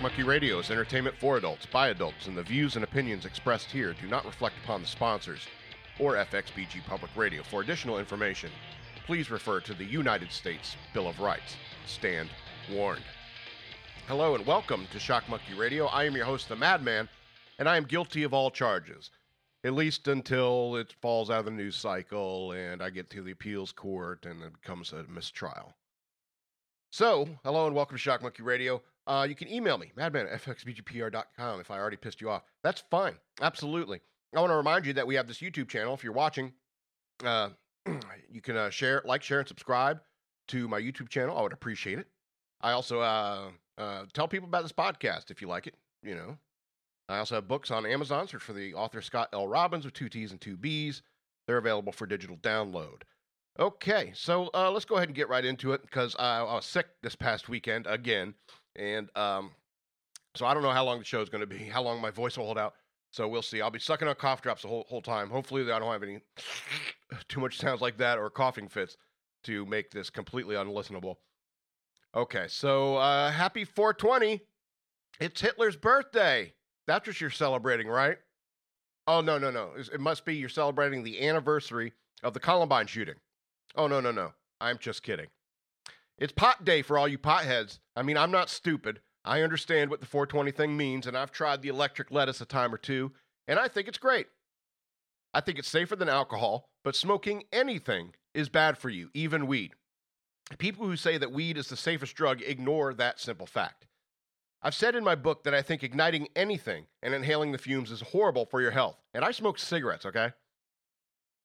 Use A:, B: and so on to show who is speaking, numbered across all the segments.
A: Shock Monkey Radio is entertainment for adults, by adults, and the views and opinions expressed here do not reflect upon the sponsors or FXBG Public Radio. For additional information, please refer to the United States Bill of Rights. Stand warned. Hello and welcome to Shock Monkey Radio. I am your host, the Madman, and I am guilty of all charges, at least until it falls out of the news cycle and I get to the appeals court and it becomes a mistrial. So, hello and welcome to Shock Monkey Radio. Uh, you can email me, madman at fxbgpr.com, if I already pissed you off. That's fine. Absolutely. I want to remind you that we have this YouTube channel. If you're watching, uh, you can uh, share, like, share, and subscribe to my YouTube channel. I would appreciate it. I also uh, uh, tell people about this podcast if you like it. You know, I also have books on Amazon. Search for the author Scott L. Robbins with two T's and two B's. They're available for digital download. Okay, so uh, let's go ahead and get right into it because I, I, was sick this past weekend again, and um, so I don't know how long the show is going to be, how long my voice will hold out. So we'll see. I'll be sucking on cough drops the whole whole time. Hopefully, I don't have any too much sounds like that or coughing fits to make this completely unlistenable. Okay, so uh, happy 420. It's Hitler's birthday. That's what you're celebrating, right? Oh no no no! It must be you're celebrating the anniversary of the Columbine shooting. Oh, no, no, no. I'm just kidding. It's pot day for all you potheads. I mean, I'm not stupid. I understand what the 420 thing means, and I've tried the electric lettuce a time or two, and I think it's great. I think it's safer than alcohol, but smoking anything is bad for you, even weed. People who say that weed is the safest drug ignore that simple fact. I've said in my book that I think igniting anything and inhaling the fumes is horrible for your health, and I smoke cigarettes, okay?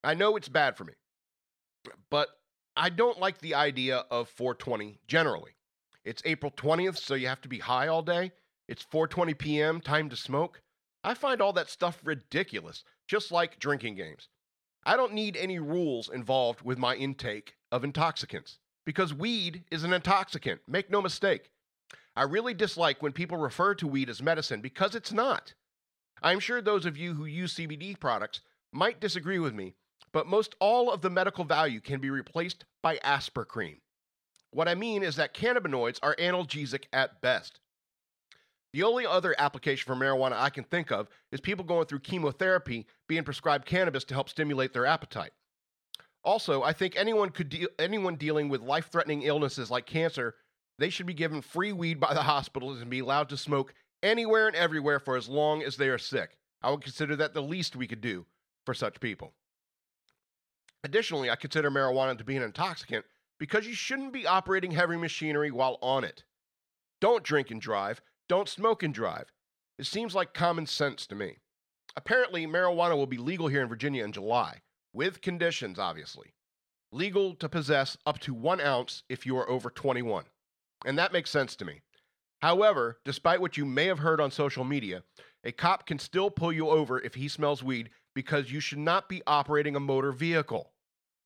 A: I know it's bad for me. But I don't like the idea of 420 generally. It's April 20th, so you have to be high all day. It's 4:20 p.m., time to smoke. I find all that stuff ridiculous, just like drinking games. I don't need any rules involved with my intake of intoxicants because weed is an intoxicant. Make no mistake. I really dislike when people refer to weed as medicine because it's not. I'm sure those of you who use CBD products might disagree with me, but most all of the medical value can be replaced by Aspercreme. What I mean is that cannabinoids are analgesic at best. The only other application for marijuana I can think of is people going through chemotherapy being prescribed cannabis to help stimulate their appetite. Also, I think anyone could de- anyone dealing with life-threatening illnesses like cancer, they should be given free weed by the hospitals and be allowed to smoke anywhere and everywhere for as long as they are sick. I would consider that the least we could do for such people. Additionally, I consider marijuana to be an intoxicant because you shouldn't be operating heavy machinery while on it. Don't drink and drive. Don't smoke and drive. It seems like common sense to me. Apparently, marijuana will be legal here in Virginia in July, with conditions, obviously. Legal to possess up to one ounce if you are over 21. And that makes sense to me. However, despite what you may have heard on social media, a cop can still pull you over if he smells weed because you should not be operating a motor vehicle.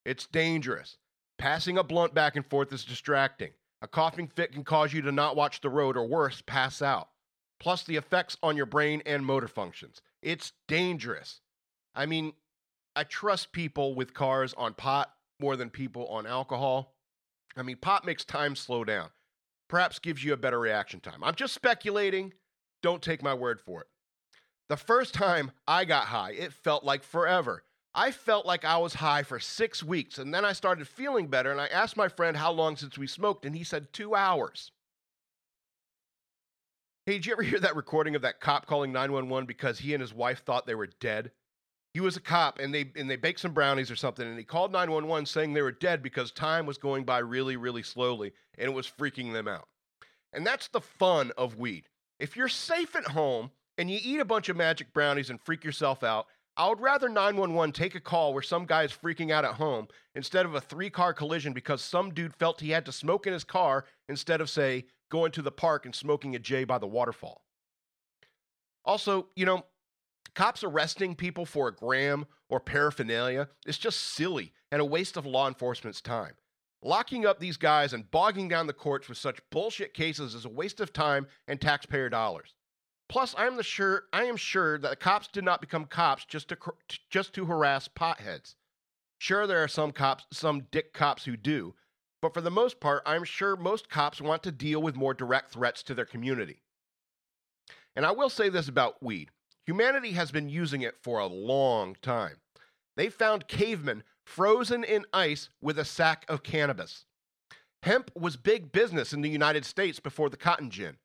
A: It's dangerous. Passing a blunt back and forth is distracting. A coughing fit can cause you to not watch the road or worse, pass out. Plus, the effects on your brain and motor functions. It's dangerous. I mean, I trust people with cars on pot more than people on alcohol. I mean, pot makes time slow down, perhaps gives you a better reaction time. I'm just speculating. Don't take my word for it. The first time I got high, it felt like forever. I felt like I was high for six weeks, and then I started feeling better. And I asked my friend how long since we smoked, and he said two hours. Hey, did you ever hear that recording of that cop calling 911 because he and his wife thought they were dead? He was a cop, and they and they baked some brownies or something, and he called 911 saying they were dead because time was going by really, really slowly, and it was freaking them out. And that's the fun of weed. If you're safe at home and you eat a bunch of magic brownies and freak yourself out, I would rather 911 take a call where some guy is freaking out at home instead of a three car collision because some dude felt he had to smoke in his car instead of, say, going to the park and smoking a J by the waterfall. Also, you know, cops arresting people for a gram or paraphernalia is just silly and a waste of law enforcement's time. Locking up these guys and bogging down the courts with such bullshit cases is a waste of time and taxpayer dollars. Plus, I am the sure I am sure that the cops did not become cops just to just to harass potheads. Sure, there are some cops, some dick cops who do, but for the most part, I'm sure most cops want to deal with more direct threats to their community. And I will say this about weed humanity has been using it for a long time. They found cavemen frozen in ice with a sack of cannabis. Hemp was big business in the United States before the cotton gin.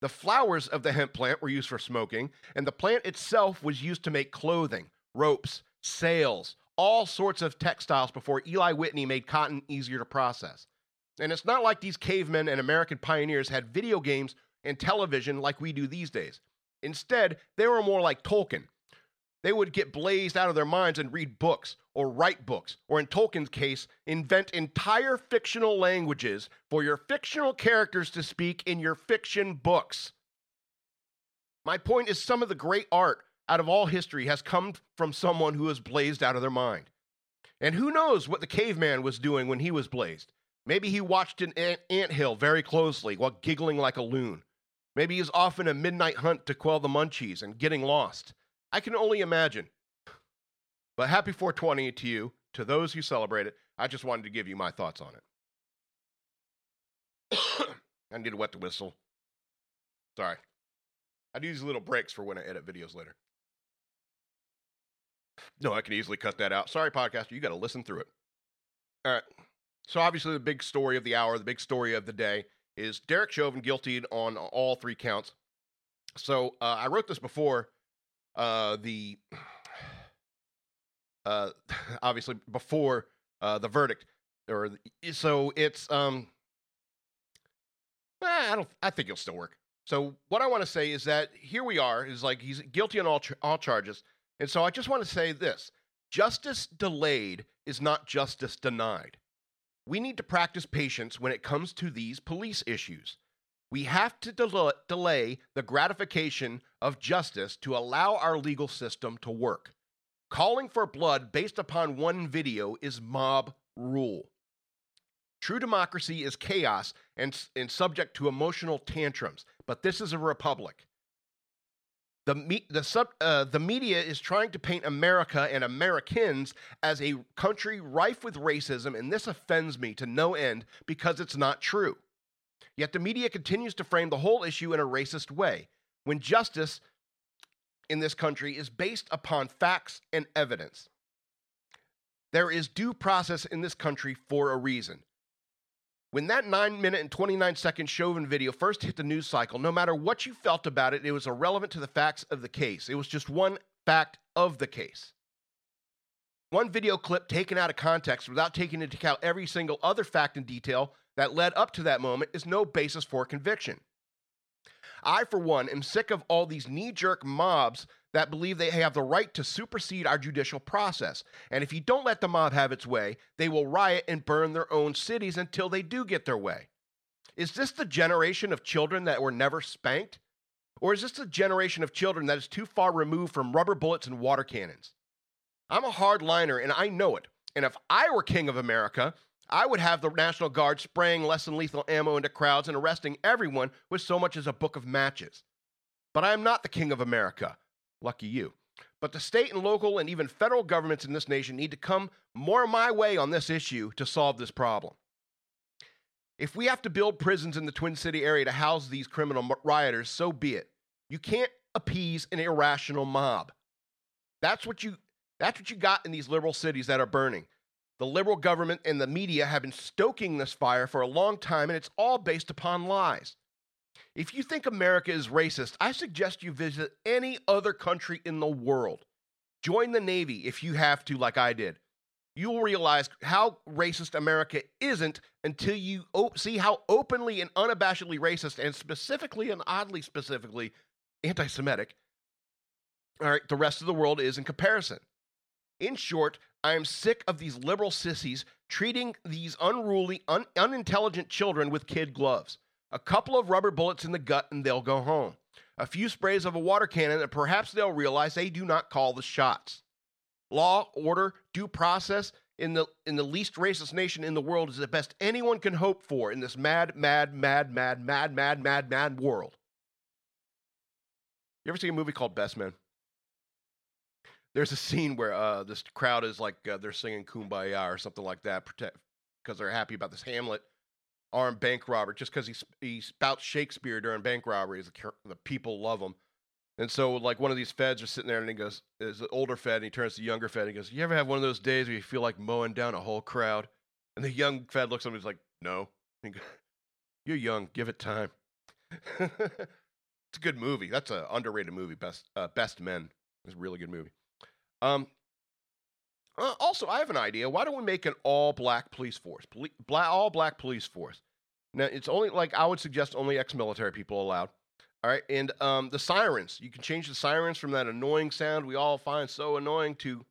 A: The flowers of the hemp plant were used for smoking, and the plant itself was used to make clothing, ropes, sails, all sorts of textiles before Eli Whitney made cotton easier to process. And it's not like these cavemen and American pioneers had video games and television like we do these days. Instead, they were more like Tolkien. They would get blazed out of their minds and read books, or write books, or in Tolkien's case, invent entire fictional languages for your fictional characters to speak in your fiction books. My point is, some of the great art out of all history has come from someone who was blazed out of their mind. And who knows what the caveman was doing when he was blazed? Maybe he watched an ant hill very closely while giggling like a loon. Maybe he's off in a midnight hunt to quell the munchies and getting lost. I can only imagine. But happy 420 to you, to those who celebrate it. I just wanted to give you my thoughts on it. I need to wet the whistle. Sorry. I do these little breaks for when I edit videos later. No, I can easily cut that out. Sorry, podcaster, you got to listen through it. All right. So obviously, the big story of the hour, the big story of the day, is Derek Chauvin guilty on all three counts. So uh, I wrote this before uh, the uh, obviously before uh, the verdict, or so it's um. I don't. I think it'll still work. So what I want to say is that here we are is like he's guilty on all all charges, and so I just want to say this: justice delayed is not justice denied. We need to practice patience when it comes to these police issues. We have to del- delay the gratification of justice to allow our legal system to work. Calling for blood based upon one video is mob rule. True democracy is chaos and, and subject to emotional tantrums, but this is a republic. The, me, the, sub, uh, the media is trying to paint America and Americans as a country rife with racism, and this offends me to no end because it's not true. Yet the media continues to frame the whole issue in a racist way, when justice in this country is based upon facts and evidence. There is due process in this country for a reason. When that 9 minute and 29 second Chauvin video first hit the news cycle, no matter what you felt about it, it was irrelevant to the facts of the case. It was just one fact of the case. One video clip taken out of context without taking into account every single other fact and detail that led up to that moment is no basis for conviction. I, for one, am sick of all these knee jerk mobs that believe they have the right to supersede our judicial process. And if you don't let the mob have its way, they will riot and burn their own cities until they do get their way. Is this the generation of children that were never spanked? Or is this the generation of children that is too far removed from rubber bullets and water cannons? I'm a hardliner and I know it. And if I were king of America, I would have the National Guard spraying less than lethal ammo into crowds and arresting everyone with so much as a book of matches. But I am not the king of America. Lucky you. But the state and local and even federal governments in this nation need to come more my way on this issue to solve this problem. If we have to build prisons in the Twin City area to house these criminal rioters, so be it. You can't appease an irrational mob. That's what you that's what you got in these liberal cities that are burning. The liberal government and the media have been stoking this fire for a long time, and it's all based upon lies. If you think America is racist, I suggest you visit any other country in the world. Join the Navy if you have to, like I did. You will realize how racist America isn't until you op- see how openly and unabashedly racist, and specifically and oddly specifically anti Semitic, all right, the rest of the world is in comparison. In short, I am sick of these liberal sissies treating these unruly, un- unintelligent children with kid gloves. A couple of rubber bullets in the gut and they'll go home. A few sprays of a water cannon and perhaps they'll realize they do not call the shots. Law, order, due process in the in the least racist nation in the world is the best anyone can hope for in this mad, mad, mad, mad, mad, mad, mad, mad world. You ever see a movie called Best Man? There's a scene where uh, this crowd is like uh, they're singing "Kumbaya" or something like that, because they're happy about this Hamlet armed bank robber. Just because he he spouts Shakespeare during bank robberies, the, the people love him. And so, like, one of these feds are sitting there and he goes, is an older fed, and he turns to the younger fed and he goes, You ever have one of those days where you feel like mowing down a whole crowd? And the young fed looks at him and he's like, No. He goes, You're young, give it time. it's a good movie. That's an underrated movie. Best, uh, Best Men. It's a really good movie. Um, uh, also, I have an idea. Why don't we make an all black police force? Poli- bla- all black police force. Now, it's only like I would suggest only ex military people allowed. All right, and um, the sirens. You can change the sirens from that annoying sound we all find so annoying to.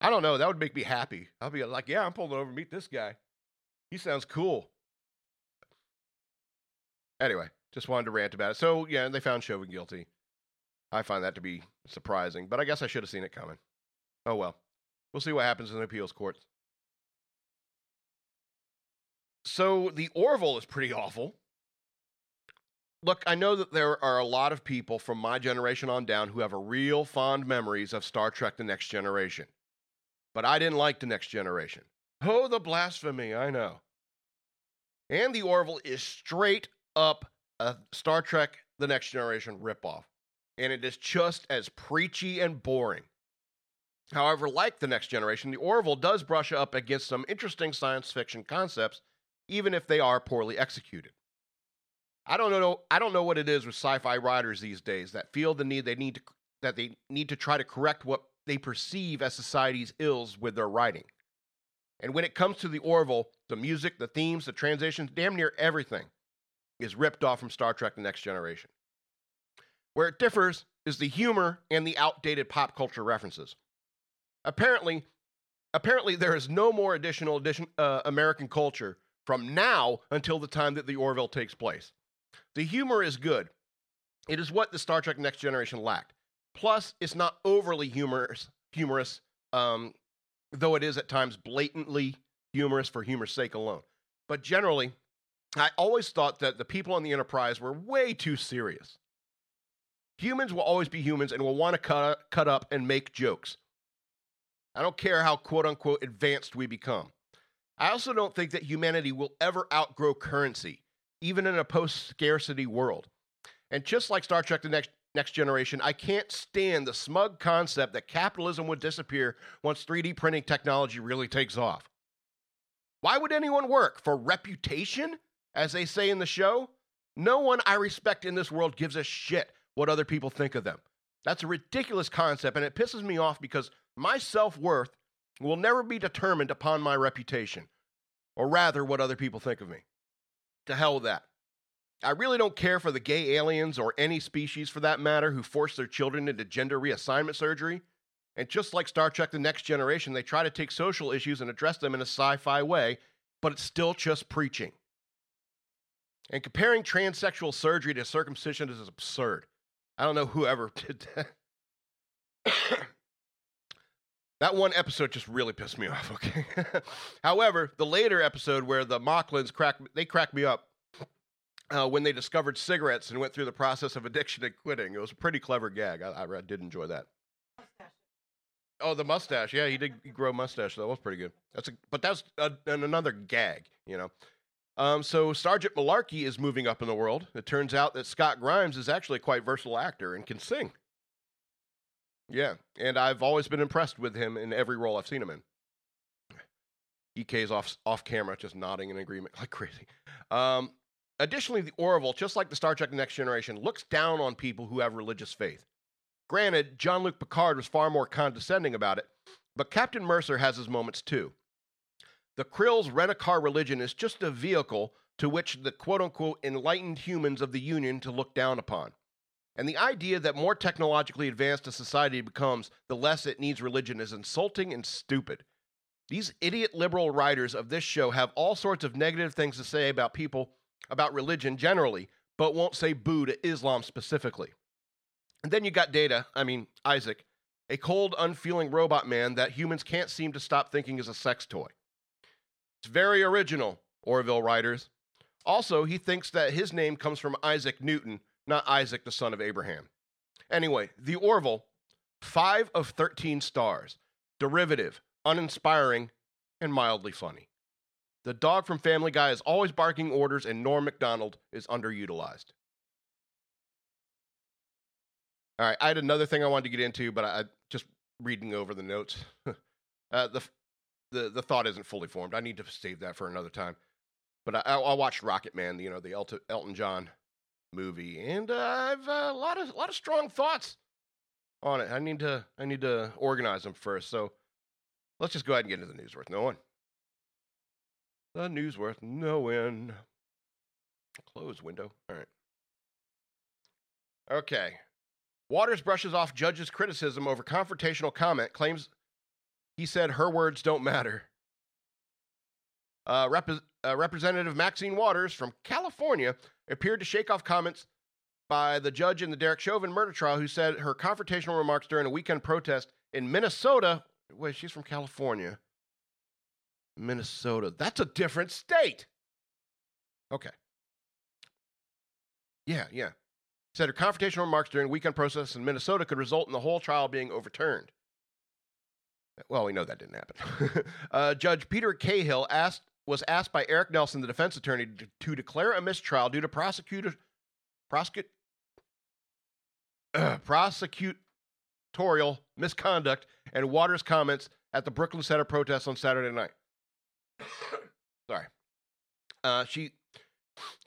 A: I don't know. That would make me happy. I'll be like, yeah, I'm pulling over. Meet this guy. He sounds cool. Anyway, just wanted to rant about it. So yeah, they found Chauvin guilty. I find that to be surprising, but I guess I should have seen it coming. Oh well. We'll see what happens in the appeals courts. So the Orville is pretty awful. Look, I know that there are a lot of people from my generation on down who have a real fond memories of Star Trek The Next Generation. But I didn't like The Next Generation. Oh, the blasphemy, I know. And the Orville is straight up a Star Trek The Next Generation ripoff. And it is just as preachy and boring. However, like The Next Generation, the Orville does brush up against some interesting science fiction concepts even if they are poorly executed. I don't know I don't know what it is with sci-fi writers these days that feel the need they need to that they need to try to correct what they perceive as society's ills with their writing. And when it comes to the Orville, the music, the themes, the transitions, damn near everything is ripped off from Star Trek The Next Generation. Where it differs is the humor and the outdated pop culture references. Apparently, apparently there is no more additional addition, uh, American culture from now until the time that the Orville takes place. The humor is good. It is what the Star Trek Next Generation lacked. Plus, it's not overly humorous, humorous, um, though it is at times blatantly humorous for humor's sake alone. But generally, I always thought that the people on the Enterprise were way too serious. Humans will always be humans and will want to cut, cut up and make jokes. I don't care how quote unquote advanced we become. I also don't think that humanity will ever outgrow currency, even in a post scarcity world. And just like Star Trek The Next, Next Generation, I can't stand the smug concept that capitalism would disappear once 3D printing technology really takes off. Why would anyone work? For reputation, as they say in the show? No one I respect in this world gives a shit what other people think of them. That's a ridiculous concept, and it pisses me off because my self worth will never be determined upon my reputation, or rather, what other people think of me. To hell with that. I really don't care for the gay aliens or any species for that matter who force their children into gender reassignment surgery. And just like Star Trek The Next Generation, they try to take social issues and address them in a sci fi way, but it's still just preaching. And comparing transsexual surgery to circumcision is absurd. I don't know whoever did that. That one episode just really pissed me off. Okay. However, the later episode where the Moclans crack they cracked me up uh, when they discovered cigarettes and went through the process of addiction and quitting. It was a pretty clever gag. I, I did enjoy that. Oh, the mustache. Yeah, he did grow a mustache. That was pretty good. That's a, but that's a, another gag, you know. Um, so Sergeant Malarkey is moving up in the world. It turns out that Scott Grimes is actually a quite versatile actor and can sing. Yeah, and I've always been impressed with him in every role I've seen him in. EK's off off camera, just nodding in agreement like crazy. Um, additionally, the Orville, just like the Star Trek: Next Generation, looks down on people who have religious faith. Granted, Jean-Luc Picard was far more condescending about it, but Captain Mercer has his moments too. The Krill's rent-a-car religion is just a vehicle to which the quote-unquote enlightened humans of the Union to look down upon. And the idea that more technologically advanced a society becomes, the less it needs religion is insulting and stupid. These idiot liberal writers of this show have all sorts of negative things to say about people, about religion generally, but won't say boo to Islam specifically. And then you got Data, I mean, Isaac, a cold, unfeeling robot man that humans can't seem to stop thinking is a sex toy. It's very original, Orville writers. Also, he thinks that his name comes from Isaac Newton, not Isaac, the son of Abraham. Anyway, the Orville, 5 of 13 stars, derivative, uninspiring, and mildly funny. The dog from Family Guy is always barking orders, and Norm Macdonald is underutilized. All right, I had another thing I wanted to get into, but I just reading over the notes. uh, the the the thought isn't fully formed. I need to save that for another time. But I, I watched Rocketman, you know, the Elton, Elton John movie, and uh, I've a lot of a lot of strong thoughts on it. I need to I need to organize them first. So let's just go ahead and get into the news worth knowing. The news worth knowing. Close window. All right. Okay. Waters brushes off judge's criticism over confrontational comment, claims he said her words don't matter. Uh, Rep- uh, Representative Maxine Waters from California appeared to shake off comments by the judge in the Derek Chauvin murder trial who said her confrontational remarks during a weekend protest in Minnesota. Wait, she's from California. Minnesota. That's a different state. Okay. Yeah, yeah. Said her confrontational remarks during weekend protest in Minnesota could result in the whole trial being overturned. Well, we know that didn't happen. uh, Judge Peter Cahill asked was asked by Eric Nelson, the defense attorney, to, to declare a mistrial due to prosecutor uh, prosecutorial misconduct and Waters' comments at the Brooklyn Center protest on Saturday night. Sorry. Uh, she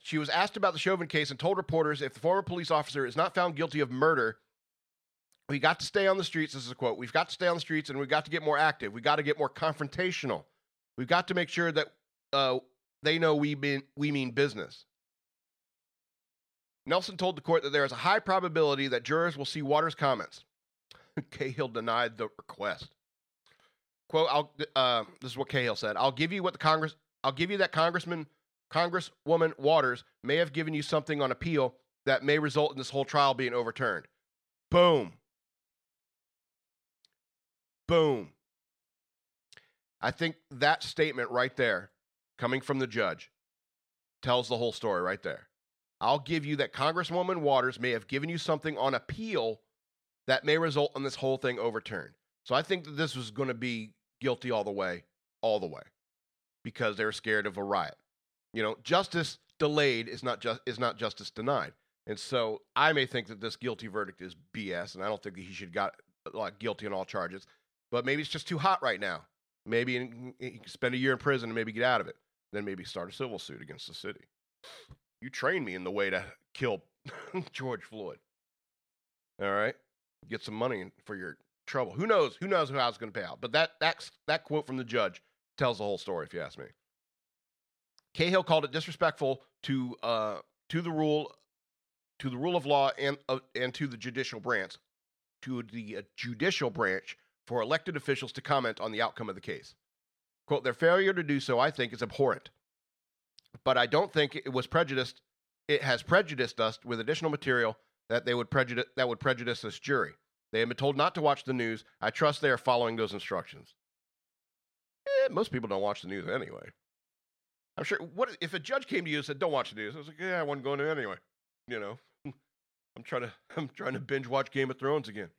A: she was asked about the Chauvin case and told reporters if the former police officer is not found guilty of murder, we got to stay on the streets. This is a quote. We've got to stay on the streets and we've got to get more active. We've got to get more confrontational. We've got to make sure that uh, they know we mean, we mean business. Nelson told the court that there is a high probability that jurors will see Waters' comments. Cahill denied the request. Quote, uh, this is what Cahill said. I'll give you what the Congress, I'll give you that Congressman, Congresswoman Waters may have given you something on appeal that may result in this whole trial being overturned. Boom. Boom. I think that statement right there, coming from the judge, tells the whole story right there. I'll give you that Congresswoman Waters may have given you something on appeal that may result in this whole thing overturned. So I think that this was going to be guilty all the way, all the way, because they were scared of a riot. You know, justice delayed is not just is not justice denied. And so I may think that this guilty verdict is BS, and I don't think that he should got like guilty on all charges. But maybe it's just too hot right now. Maybe he can spend a year in prison and maybe get out of it. Then maybe start a civil suit against the city. You trained me in the way to kill George Floyd. All right, get some money for your trouble. Who knows? Who knows how it's going to pay out? But that that's that quote from the judge tells the whole story, if you ask me. Cahill called it disrespectful to uh, to the rule to the rule of law and uh, and to the judicial branch to the uh, judicial branch for elected officials to comment on the outcome of the case. Quote, their failure to do so, I think, is abhorrent. But I don't think it was prejudiced. It has prejudiced us with additional material that they would prejudice that would prejudice this jury. They have been told not to watch the news. I trust they are following those instructions. Eh, most people don't watch the news anyway. I'm sure. What if a judge came to you and said, "Don't watch the news"? I was like, "Yeah, I wasn't going to anyway." You know, I'm trying to I'm trying to binge watch Game of Thrones again.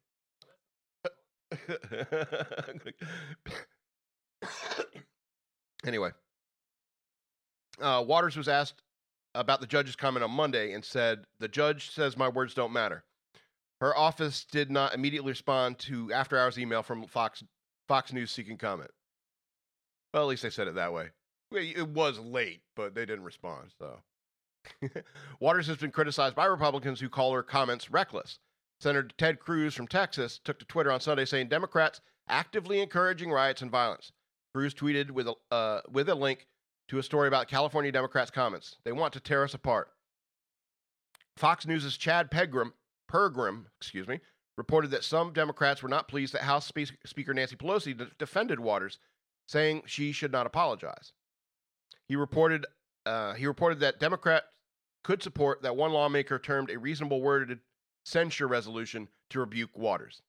A: anyway, uh, Waters was asked about the judge's comment on Monday and said, The judge says my words don't matter. Her office did not immediately respond to after hours email from Fox, Fox News seeking comment. Well, at least they said it that way. It was late, but they didn't respond. So, Waters has been criticized by Republicans who call her comments reckless. Senator Ted Cruz from Texas took to Twitter on Sunday saying Democrats actively encouraging riots and violence. Cruz tweeted with a, uh, with a link to a story about California Democrats' comments. They want to tear us apart. Fox News' Chad Pegram, Pergram, excuse me, reported that some Democrats were not pleased that House Speaker Nancy Pelosi de- defended Waters, saying she should not apologize. He reported uh, he reported that Democrats could support that one lawmaker termed a reasonable worded censure resolution to rebuke Waters.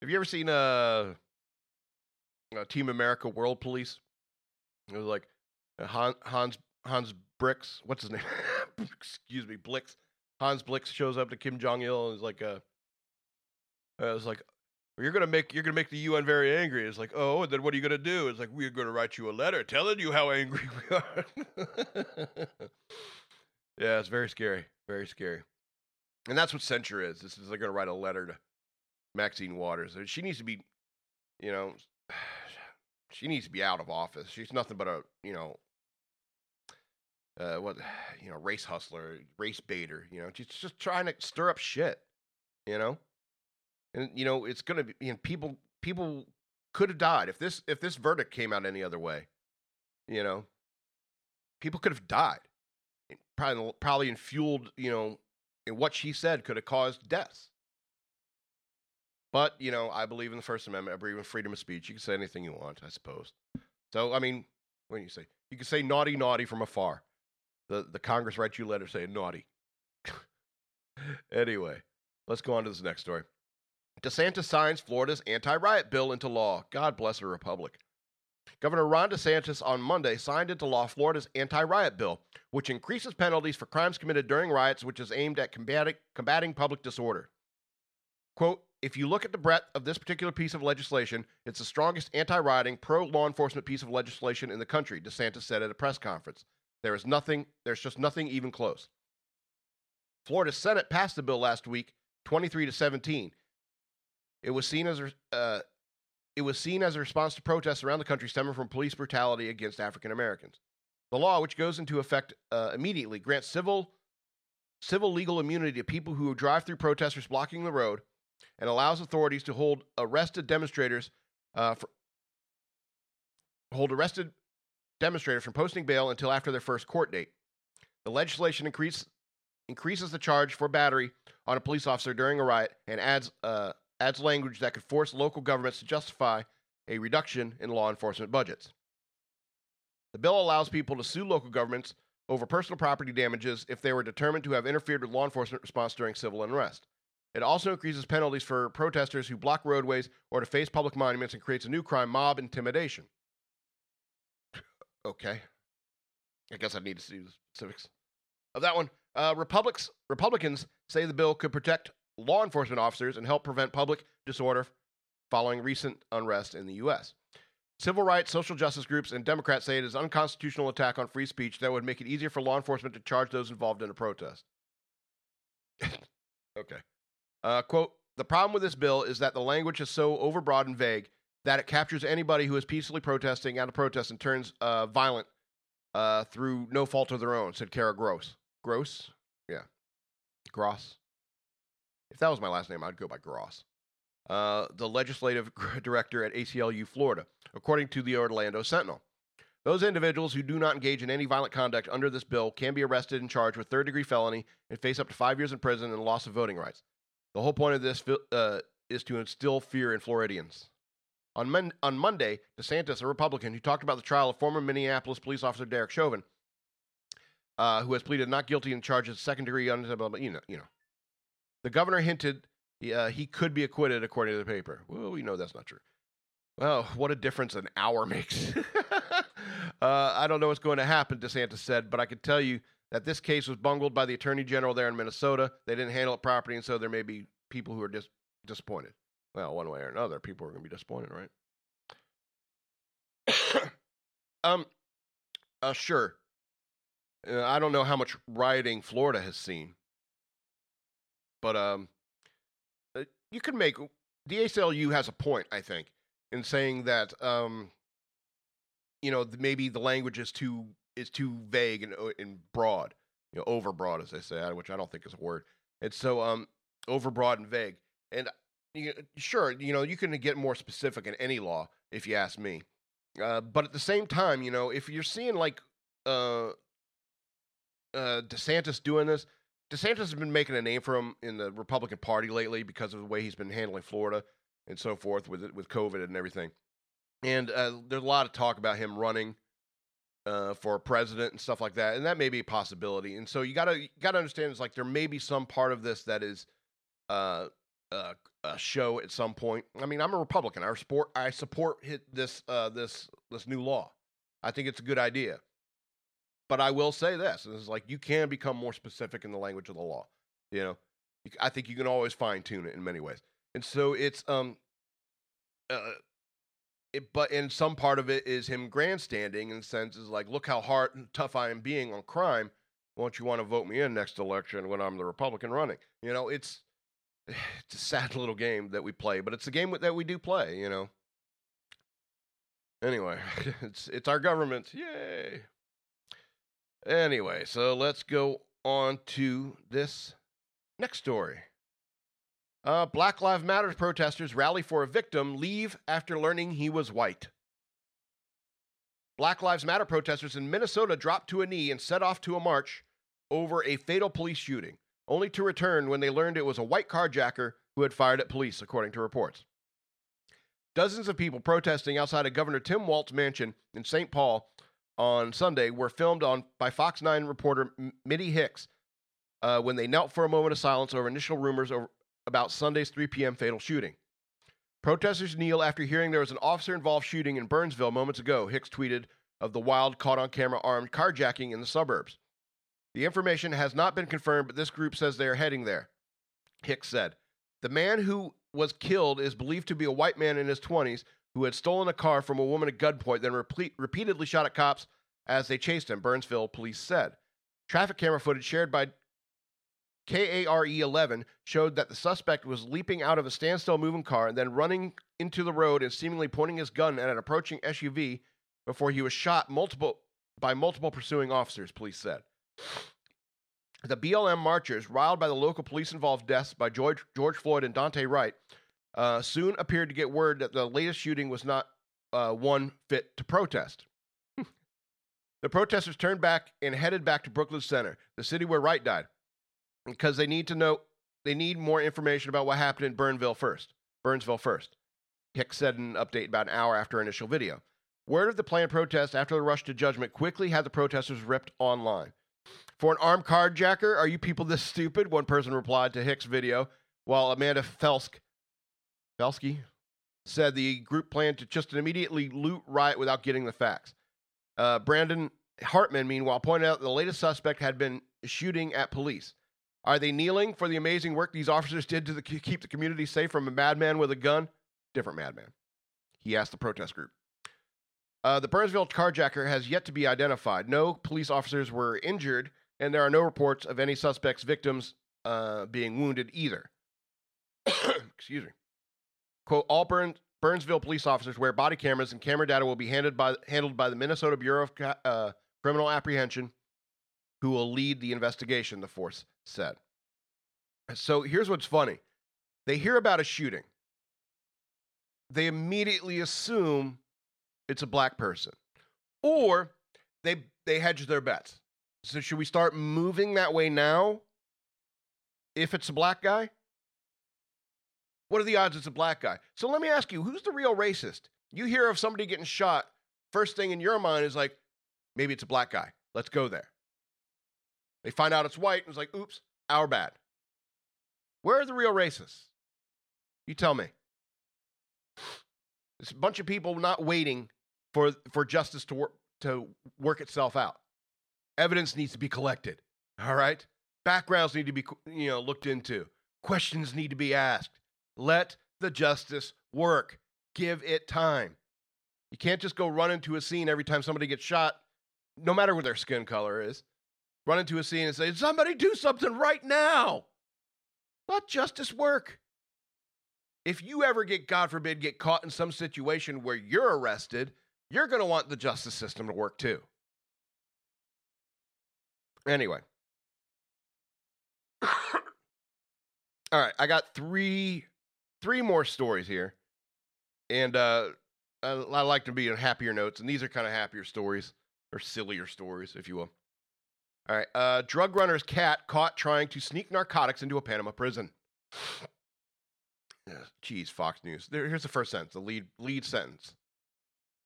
A: Have you ever seen a, a Team America World Police? It was like uh, Hans Hans Bricks. What's his name? Excuse me, Blix. Hans Blix shows up to Kim Jong Il and is like, uh, uh, like, you're gonna make you're gonna make the UN very angry. It's like, oh, and then what are you gonna do? It's like we're gonna write you a letter telling you how angry we are. yeah, it's very scary, very scary, and that's what censure is. This is they're gonna write a letter to Maxine Waters. She needs to be, you know, she needs to be out of office. She's nothing but a you know. Uh, what you know, race hustler, race baiter. You know, she's just trying to stir up shit. You know, and you know it's going to be you know, people people could have died if this if this verdict came out any other way you know people could have died probably probably fueled you know and what she said could have caused deaths but you know i believe in the first amendment. I believe in freedom of speech. You can say anything you want i suppose. So i mean when you say? You can say naughty naughty from afar. The the congress writes you a letter saying naughty. Anyway let's go on to this next story. DeSantis signs Florida's anti riot bill into law. God bless the republic. Governor Ron DeSantis on Monday signed into law Florida's anti riot bill, which increases penalties for crimes committed during riots, which is aimed at combating, public disorder. Quote, if you look at the breadth of this particular piece of legislation, it's the strongest anti rioting, pro law enforcement piece of legislation in the country, DeSantis said at a press conference. There is nothing, there's just nothing even close. Florida Senate passed the bill last week, 23 to 17, it was seen as uh, it was seen as a response to protests around the country stemming from police brutality against African Americans. The law, which goes into effect uh, immediately, grants civil civil legal immunity to people who drive through protesters blocking the road, and allows authorities to hold arrested demonstrators uh, for, hold arrested demonstrators from posting bail until after their first court date. The legislation increase, increases the charge for battery on a police officer during a riot and adds uh, adds language that could force local governments to justify a reduction in law enforcement budgets. The bill allows people to sue local governments over personal property damages if they were determined to have interfered with law enforcement response during civil unrest. It also increases penalties for protesters who block roadways or deface public monuments and creates a new crime mob intimidation. okay. I guess I need to see the specifics of that one. Uh, Republicans say the bill could protect law enforcement officers and help prevent public disorder following recent unrest in the U.S. Civil rights, social justice groups, and Democrats say it is an unconstitutional attack on free speech that would make it easier for law enforcement to charge those involved in a protest. okay. Uh, quote The problem with this bill is that the language is so overbroad and vague that it captures anybody who is peacefully protesting out of protest and turns uh, violent uh, through no fault of their own, said Kara Gross. Gross? Yeah. Gross. If that was my last name, I'd go by Gross. Uh, the legislative director at ACLU Florida, according to the Orlando Sentinel. Those individuals who do not engage in any violent conduct under this bill can be arrested and charged with third degree felony and face up to five years in prison and loss of voting rights. The whole point of this uh, is to instill fear in Floridians. On, on Monday, DeSantis, a Republican who talked about the trial of former Minneapolis police officer Derek Chauvin, uh, who has pleaded not guilty in charges of second degree, you know, you know, the governor hinted uh, he could be acquitted, according to the paper. Well, we know that's not true. Well, what a difference an hour makes. uh, I don't know what's going to happen, DeSantis said, but I can tell you that this case was bungled by the attorney general there in Minnesota. They didn't handle it properly, and so there may be people who are dis- disappointed. Well, one way or another, people are going to be disappointed, right? um, uh, sure. Uh, I don't know how much rioting Florida has seen, but um, uh, you can make the ACLU has a point, I think, in saying that um, you know, maybe the language is too is too vague and uh, and broad, you know, overbroad as they say, which I don't think is a word. It's so um overbroad and vague. And you, sure, you know, you can get more specific in any law if you ask me. Uh, but at the same time, you know, if you're seeing like uh, uh, DeSantis doing this, DeSantis has been making a name for him in the Republican Party lately because of the way he's been handling Florida and so forth with with COVID and everything. And uh, there's a lot of talk about him running uh, for president and stuff like that, and that may be a possibility. And so you gotta you gotta understand it's like there may be some part of this that is uh, uh a show at some point. I mean, I'm a Republican. I support I support this uh, this this new law. I think it's a good idea. But I will say this: is like you can become more specific in the language of the law. You know, I think you can always fine tune it in many ways. And so it's um uh, it, but in some part of it is him grandstanding in the sense is like, look how hard and tough I am being on crime. Won't you want to vote me in next election when I'm the Republican running? You know, it's it's a sad little game that we play, but it's a game that we do play. You know. Anyway, it's it's our government. Yay. Anyway, so let's go on to this next story. Uh, Black Lives Matter protesters rally for a victim leave after learning he was white. Black Lives Matter protesters in Minnesota dropped to a knee and set off to a march over a fatal police shooting, only to return when they learned it was a white carjacker who had fired at police, according to reports. Dozens of people protesting outside of Governor Tim Walz's mansion in St. Paul on Sunday were filmed on by Fox 9 reporter Mitty Hicks uh, when they knelt for a moment of silence over initial rumors over, about Sunday's 3 p.m. fatal shooting. Protesters kneel after hearing there was an officer involved shooting in Burnsville moments ago, Hicks tweeted of the wild, caught on camera armed carjacking in the suburbs. The information has not been confirmed, but this group says they are heading there. Hicks said. The man who was killed is believed to be a white man in his 20s who had stolen a car from a woman at gunpoint, then repeat, repeatedly shot at cops as they chased him, Burnsville police said. Traffic camera footage shared by KARE 11 showed that the suspect was leaping out of a standstill moving car and then running into the road and seemingly pointing his gun at an approaching SUV before he was shot multiple by multiple pursuing officers, police said. The BLM marchers, riled by the local police involved deaths by George, George Floyd and Daunte Wright, uh, soon appeared to get word that the latest shooting was not uh, one fit to protest. the protesters turned back and headed back to Brooklyn Center, the city where Wright died, because they need to know they need more information about what happened in Burnville first. Burnsville first. Hicks said in an update about an hour after initial video. Word of the planned protest after the rush to judgment quickly had the protesters ripped online. For an armed carjacker, are you people this stupid? One person replied to Hicks' video, while Amanda Felsk, Felsky said the group planned to just immediately loot riot without getting the facts. Uh, Brandon Hartman, meanwhile, pointed out the latest suspect had been shooting at police. Are they kneeling for the amazing work these officers did to the, keep the community safe from a madman with a gun? Different madman. He asked the protest group. Uh, the Burnsville carjacker has yet to be identified. No police officers were injured, and there are no reports of any suspects' victims uh, being wounded either. Excuse me. Quote, all Burn- Burnsville police officers wear body cameras, and camera data will be handed by, handled by the Minnesota Bureau of uh, Criminal Apprehension, who will lead the investigation, the force said. So here's what's funny they hear about a shooting, they immediately assume it's a black person, or they, they hedge their bets. So should we start moving that way now? If it's a black guy? What are the odds it's a black guy? So let me ask you, who's the real racist? You hear of somebody getting shot, first thing in your mind is like, maybe it's a black guy. Let's go there. They find out it's white and it's like, oops, our bad. Where are the real racists? You tell me. It's a bunch of people not waiting for, for justice to work, to work itself out. Evidence needs to be collected. All right? Backgrounds need to be you know looked into. Questions need to be asked. Let the justice work. Give it time. You can't just go run into a scene every time somebody gets shot, no matter what their skin color is. Run into a scene and say, Somebody do something right now. Let justice work. If you ever get, God forbid, get caught in some situation where you're arrested, you're going to want the justice system to work too. Anyway. All right, I got three three more stories here. And uh I, I like to be on happier notes, and these are kind of happier stories or sillier stories, if you will. All right, uh, drug runner's cat caught trying to sneak narcotics into a Panama prison. Geez, Fox News. There, here's the first sentence, the lead lead sentence.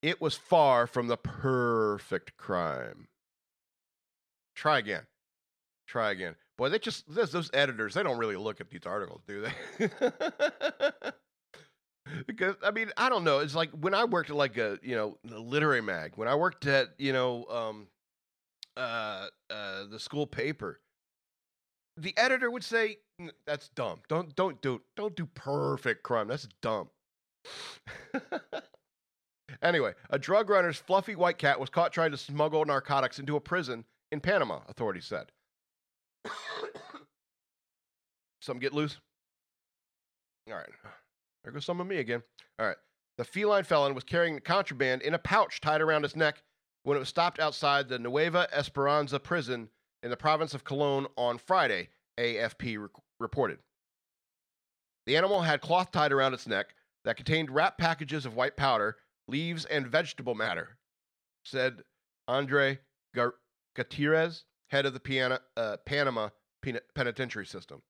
A: It was far from the perfect crime. Try again. Try again. Boy, they just those editors, they don't really look at these articles, do they? because I mean, I don't know. It's like when I worked at like a you know a literary mag. When I worked at you know um, uh, uh, the school paper, the editor would say that's dumb. Don't don't do don't do perfect crime. That's dumb. anyway, a drug runner's fluffy white cat was caught trying to smuggle narcotics into a prison in Panama, authorities said. some get loose. All right. There goes some of me again. All right. The feline felon was carrying the contraband in a pouch tied around his neck when it was stopped outside the Nueva Esperanza prison in the province of Colon on Friday, AFP re- reported. The animal had cloth tied around its neck that contained wrapped packages of white powder, leaves, and vegetable matter, said Andre Gutierrez, head of the Piana- uh, Panama Pen- Penitentiary System.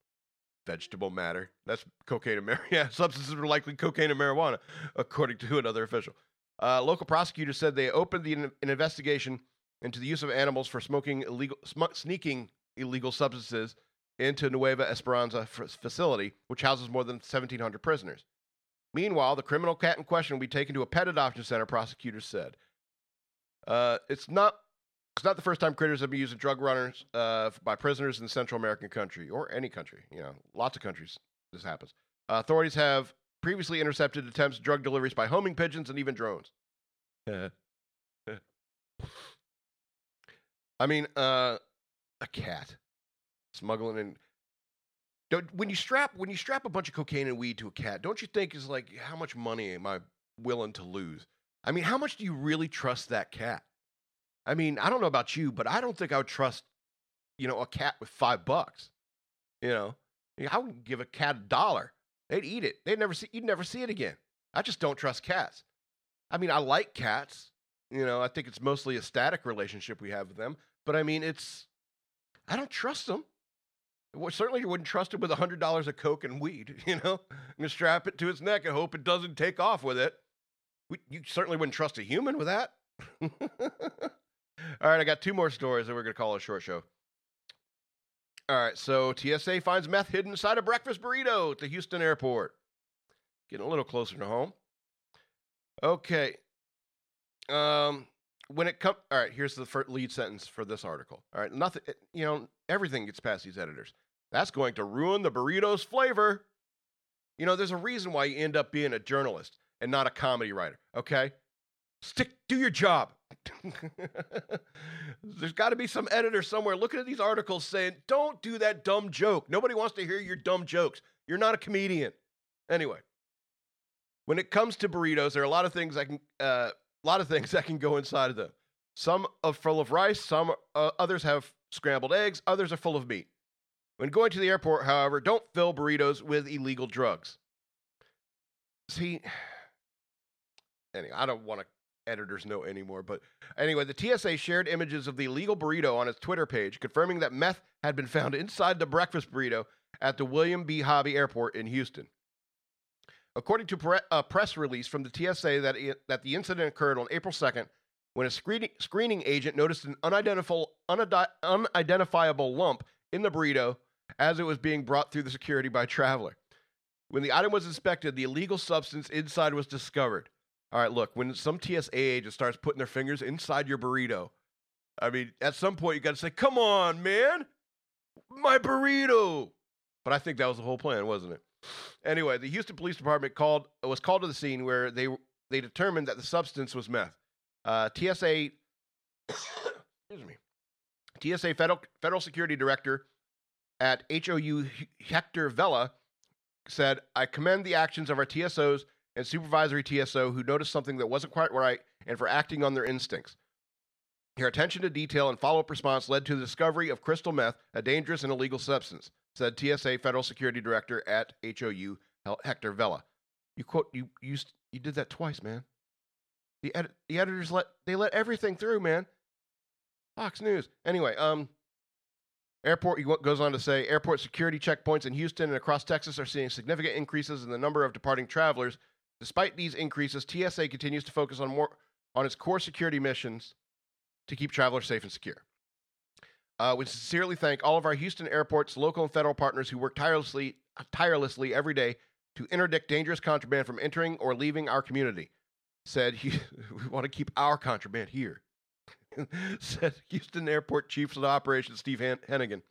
A: Vegetable matter. That's cocaine and marijuana. Yeah, substances were likely cocaine and marijuana, according to another official. Uh, local prosecutors said they opened the, an investigation into the use of animals for smoking illegal, sm- sneaking illegal substances into Nueva Esperanza f- facility, which houses more than 1,700 prisoners. Meanwhile, the criminal cat in question will be taken to a pet adoption center, prosecutors said. Uh, it's not it's not the first time critters have been used as drug runners uh, by prisoners in the Central American country or any country. You know, lots of countries this happens. Uh, authorities have previously intercepted attempts at drug deliveries by homing pigeons and even drones. I mean, uh, a cat smuggling in. Don't, when you strap when you strap a bunch of cocaine and weed to a cat, don't you think is like how much money am I willing to lose? I mean, how much do you really trust that cat? I mean, I don't know about you, but I don't think I would trust, you know, a cat with five bucks. You know, I wouldn't give a cat a dollar. They'd eat it. They'd never see. You'd never see it again. I just don't trust cats. I mean, I like cats. You know, I think it's mostly a static relationship we have with them. But I mean, it's I don't trust them. Well, certainly, you wouldn't trust him with hundred dollars of coke and weed. You know, I'm gonna strap it to its neck and hope it doesn't take off with it. We, you certainly wouldn't trust a human with that. All right, I got two more stories that we're gonna call a short show. All right, so TSA finds meth hidden inside a breakfast burrito at the Houston airport. Getting a little closer to home. Okay. Um, when it comes, all right, here's the first lead sentence for this article. All right, nothing, you know, everything gets past these editors. That's going to ruin the burrito's flavor. You know, there's a reason why you end up being a journalist and not a comedy writer, okay? Stick, do your job. there's got to be some editor somewhere looking at these articles saying, don't do that dumb joke. Nobody wants to hear your dumb jokes. You're not a comedian. Anyway, when it comes to burritos, there are a lot of things that can, uh, a lot of things that can go inside of them. Some are full of rice, some uh, others have scrambled eggs, others are full of meat. When going to the airport, however, don't fill burritos with illegal drugs. See, anyway, I don't want to editors know anymore, but anyway, the TSA shared images of the illegal burrito on its Twitter page, confirming that meth had been found inside the breakfast burrito at the William B. Hobby Airport in Houston. According to pre- a press release from the TSA, that, that the incident occurred on April 2nd when a screening, screening agent noticed an unidentifiable, unidentifiable lump in the burrito as it was being brought through the security by a traveler. When the item was inspected, the illegal substance inside was discovered. All right, look, when some TSA agent starts putting their fingers inside your burrito, I mean, at some point you got to say, come on, man, my burrito. But I think that was the whole plan, wasn't it? Anyway, the Houston Police Department called was called to the scene where they they determined that the substance was meth. Uh, TSA, excuse me, TSA Federal Federal Security Director at HOU Hector Vela said, "I commend the actions of our TSOs and supervisory TSO who noticed something that wasn't quite right and for acting on their instincts." Your attention to detail and follow up response led to the discovery of crystal meth, a dangerous and illegal substance said TSA Federal Security Director at HOU Hector Vela. You quote you you you did that twice, man. The ed- the editors let they let everything through, man. Fox News. Anyway, um, airport goes on to say airport security checkpoints in Houston and across Texas are seeing significant increases in the number of departing travelers. Despite these increases, TSA continues to focus on more on its core security missions to keep travelers safe and secure. Uh, we sincerely thank all of our Houston airports, local and federal partners who work tirelessly, tirelessly every day to interdict dangerous contraband from entering or leaving our community. Said we want to keep our contraband here. said Houston Airport Chief of Operations Steve Hennigan.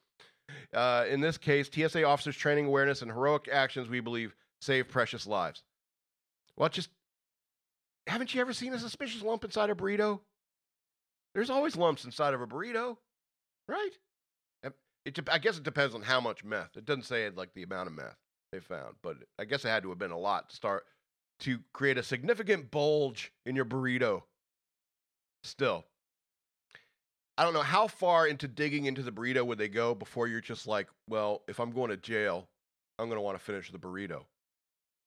A: Uh, in this case, TSA officers' training awareness and heroic actions, we believe, save precious lives. Well, just haven't you ever seen a suspicious lump inside a burrito? There's always lumps inside of a burrito, right? It, I guess it depends on how much meth. It doesn't say like the amount of meth they found, but I guess it had to have been a lot to start to create a significant bulge in your burrito. Still, I don't know how far into digging into the burrito would they go before you're just like, well, if I'm going to jail, I'm going to want to finish the burrito.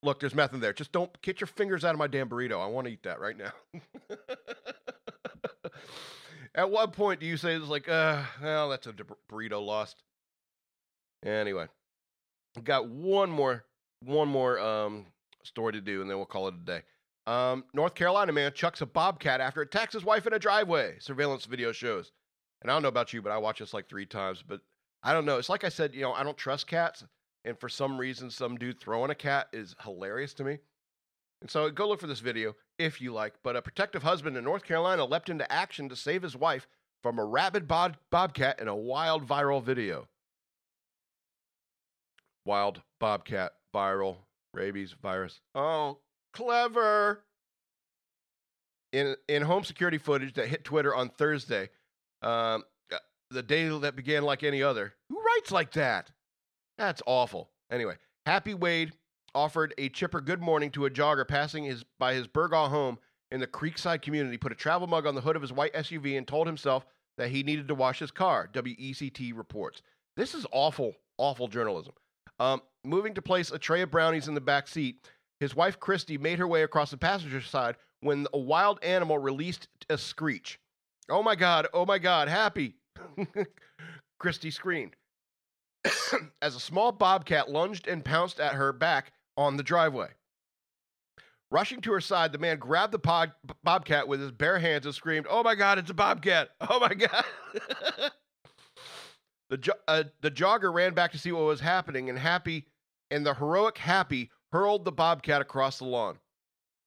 A: Look, there's meth in there. Just don't get your fingers out of my damn burrito. I want to eat that right now. At what point do you say it's like, uh, well, that's a burrito lost? Anyway, got one more, one more um, story to do, and then we'll call it a day. Um, North Carolina man chucks a bobcat after it attacks his wife in a driveway. Surveillance video shows. And I don't know about you, but I watch this like three times. But I don't know. It's like I said, you know, I don't trust cats. And for some reason, some dude throwing a cat is hilarious to me. And so go look for this video if you like. But a protective husband in North Carolina leapt into action to save his wife from a rabid bob- bobcat in a wild viral video. Wild bobcat viral rabies virus. Oh, clever. In in home security footage that hit Twitter on Thursday, um, uh, the day that began like any other. Who writes like that? That's awful. Anyway, Happy Wade offered a chipper good morning to a jogger passing his by his Burgaw home in the Creekside community, put a travel mug on the hood of his white SUV, and told himself that he needed to wash his car. WECT reports. This is awful, awful journalism. Um, moving to place a tray of brownies in the back seat, his wife Christy made her way across the passenger side when a wild animal released a screech. Oh my God, oh my God, happy. Christy screamed. As a small bobcat lunged and pounced at her back, on the driveway. Rushing to her side, the man grabbed the pod, bobcat with his bare hands and screamed, Oh my God, it's a bobcat! Oh my God! the, jo- uh, the jogger ran back to see what was happening, and Happy and the heroic Happy hurled the bobcat across the lawn.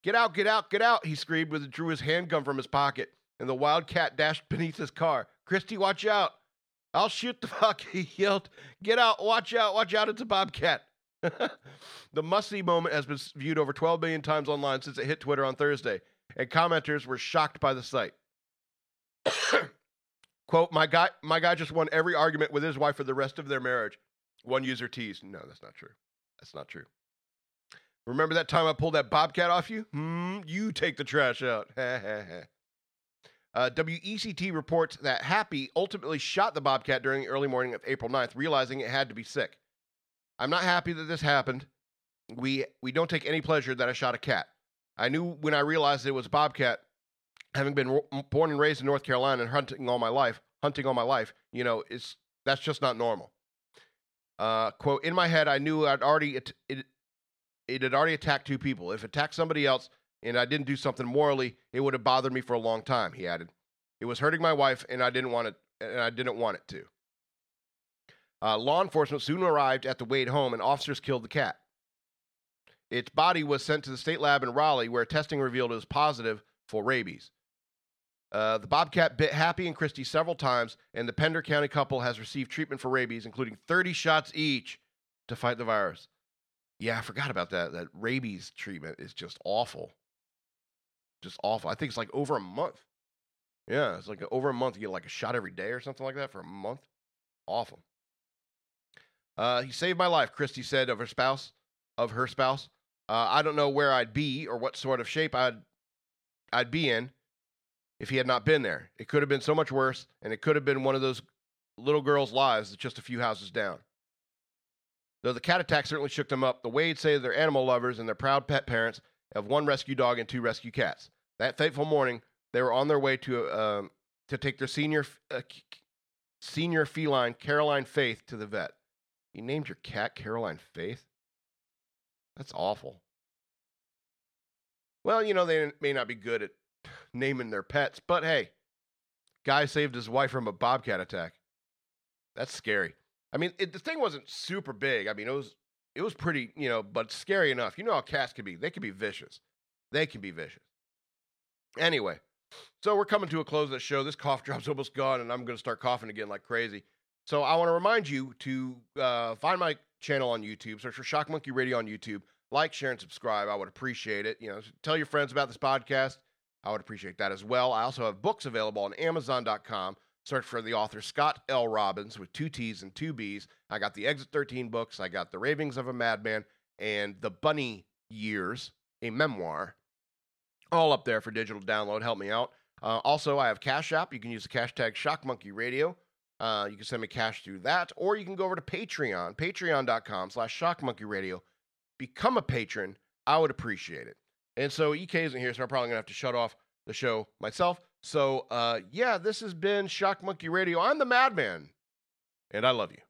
A: Get out, get out, get out, he screamed as he drew his handgun from his pocket, and the wild cat dashed beneath his car. Christy, watch out! I'll shoot the fuck, he yelled. Get out, watch out, watch out, it's a bobcat. the must-see moment has been viewed over 12 million times online since it hit Twitter on Thursday, and commenters were shocked by the sight. Quote, my guy, my guy just won every argument with his wife for the rest of their marriage. One user teased. No, that's not true. That's not true. Remember that time I pulled that bobcat off you? Hmm, you take the trash out. uh, WECT reports that Happy ultimately shot the bobcat during the early morning of April 9th, realizing it had to be sick. I'm not happy that this happened. We we don't take any pleasure that I shot a cat. I knew when I realized it was a bobcat, having been born and raised in North Carolina and hunting all my life, hunting all my life, you know, it's that's just not normal. Uh, quote: In my head, I knew I'd already it, it it had already attacked two people. If it attacked somebody else and I didn't do something morally, it would have bothered me for a long time. He added, "It was hurting my wife, and I didn't want it, and I didn't want it to." Uh, law enforcement soon arrived at the Wade home, and officers killed the cat. Its body was sent to the state lab in Raleigh, where testing revealed it was positive for rabies. Uh, the bobcat bit Happy and Christy several times, and the Pender County couple has received treatment for rabies, including 30 shots each to fight the virus. Yeah, I forgot about that. That rabies treatment is just awful. Just awful. I think it's like over a month. Yeah, it's like over a month. You get like a shot every day or something like that for a month. Awful. Uh, he saved my life, Christy said of her spouse. Of her spouse, uh, I don't know where I'd be or what sort of shape I'd I'd be in if he had not been there. It could have been so much worse, and it could have been one of those little girls' lives that's just a few houses down. Though the cat attack certainly shook them up, the Wades say they're animal lovers and they're proud pet parents of one rescue dog and two rescue cats. That fateful morning, they were on their way to um, to take their senior uh, senior feline Caroline Faith to the vet. You named your cat Caroline Faith? That's awful. Well, you know, they may not be good at naming their pets, but hey, guy saved his wife from a bobcat attack. That's scary. I mean, it, the thing wasn't super big. I mean, it was it was pretty, you know, but scary enough. You know how cats can be. They can be vicious. They can be vicious. Anyway, so we're coming to a close of the show. This cough drop's almost gone, and I'm going to start coughing again like crazy. So I want to remind you to uh, find my channel on YouTube. Search for Shock Monkey Radio on YouTube. like, share, and subscribe. I would appreciate it. You know, tell your friends about this podcast. I would appreciate that as well. I also have books available on Amazon.com. Search for the author Scott L. Robbins with two T's and two B's. I got the Exit 13 books. I got The Ravings of a Madman and The Bunny Years, a memoir, all up there for digital download. Help me out. Uh, also, I have Cash App. You can use the cash tag Shock Monkey Radio. Uh, you can send me cash through that, or you can go over to Patreon, patreon.com slash Shock Monkey Radio. Become a patron. I would appreciate it. And so EK isn't here, so I'm probably going to have to shut off the show myself. So, uh, yeah, this has been Shock Monkey Radio. I'm the Madman, and I love you.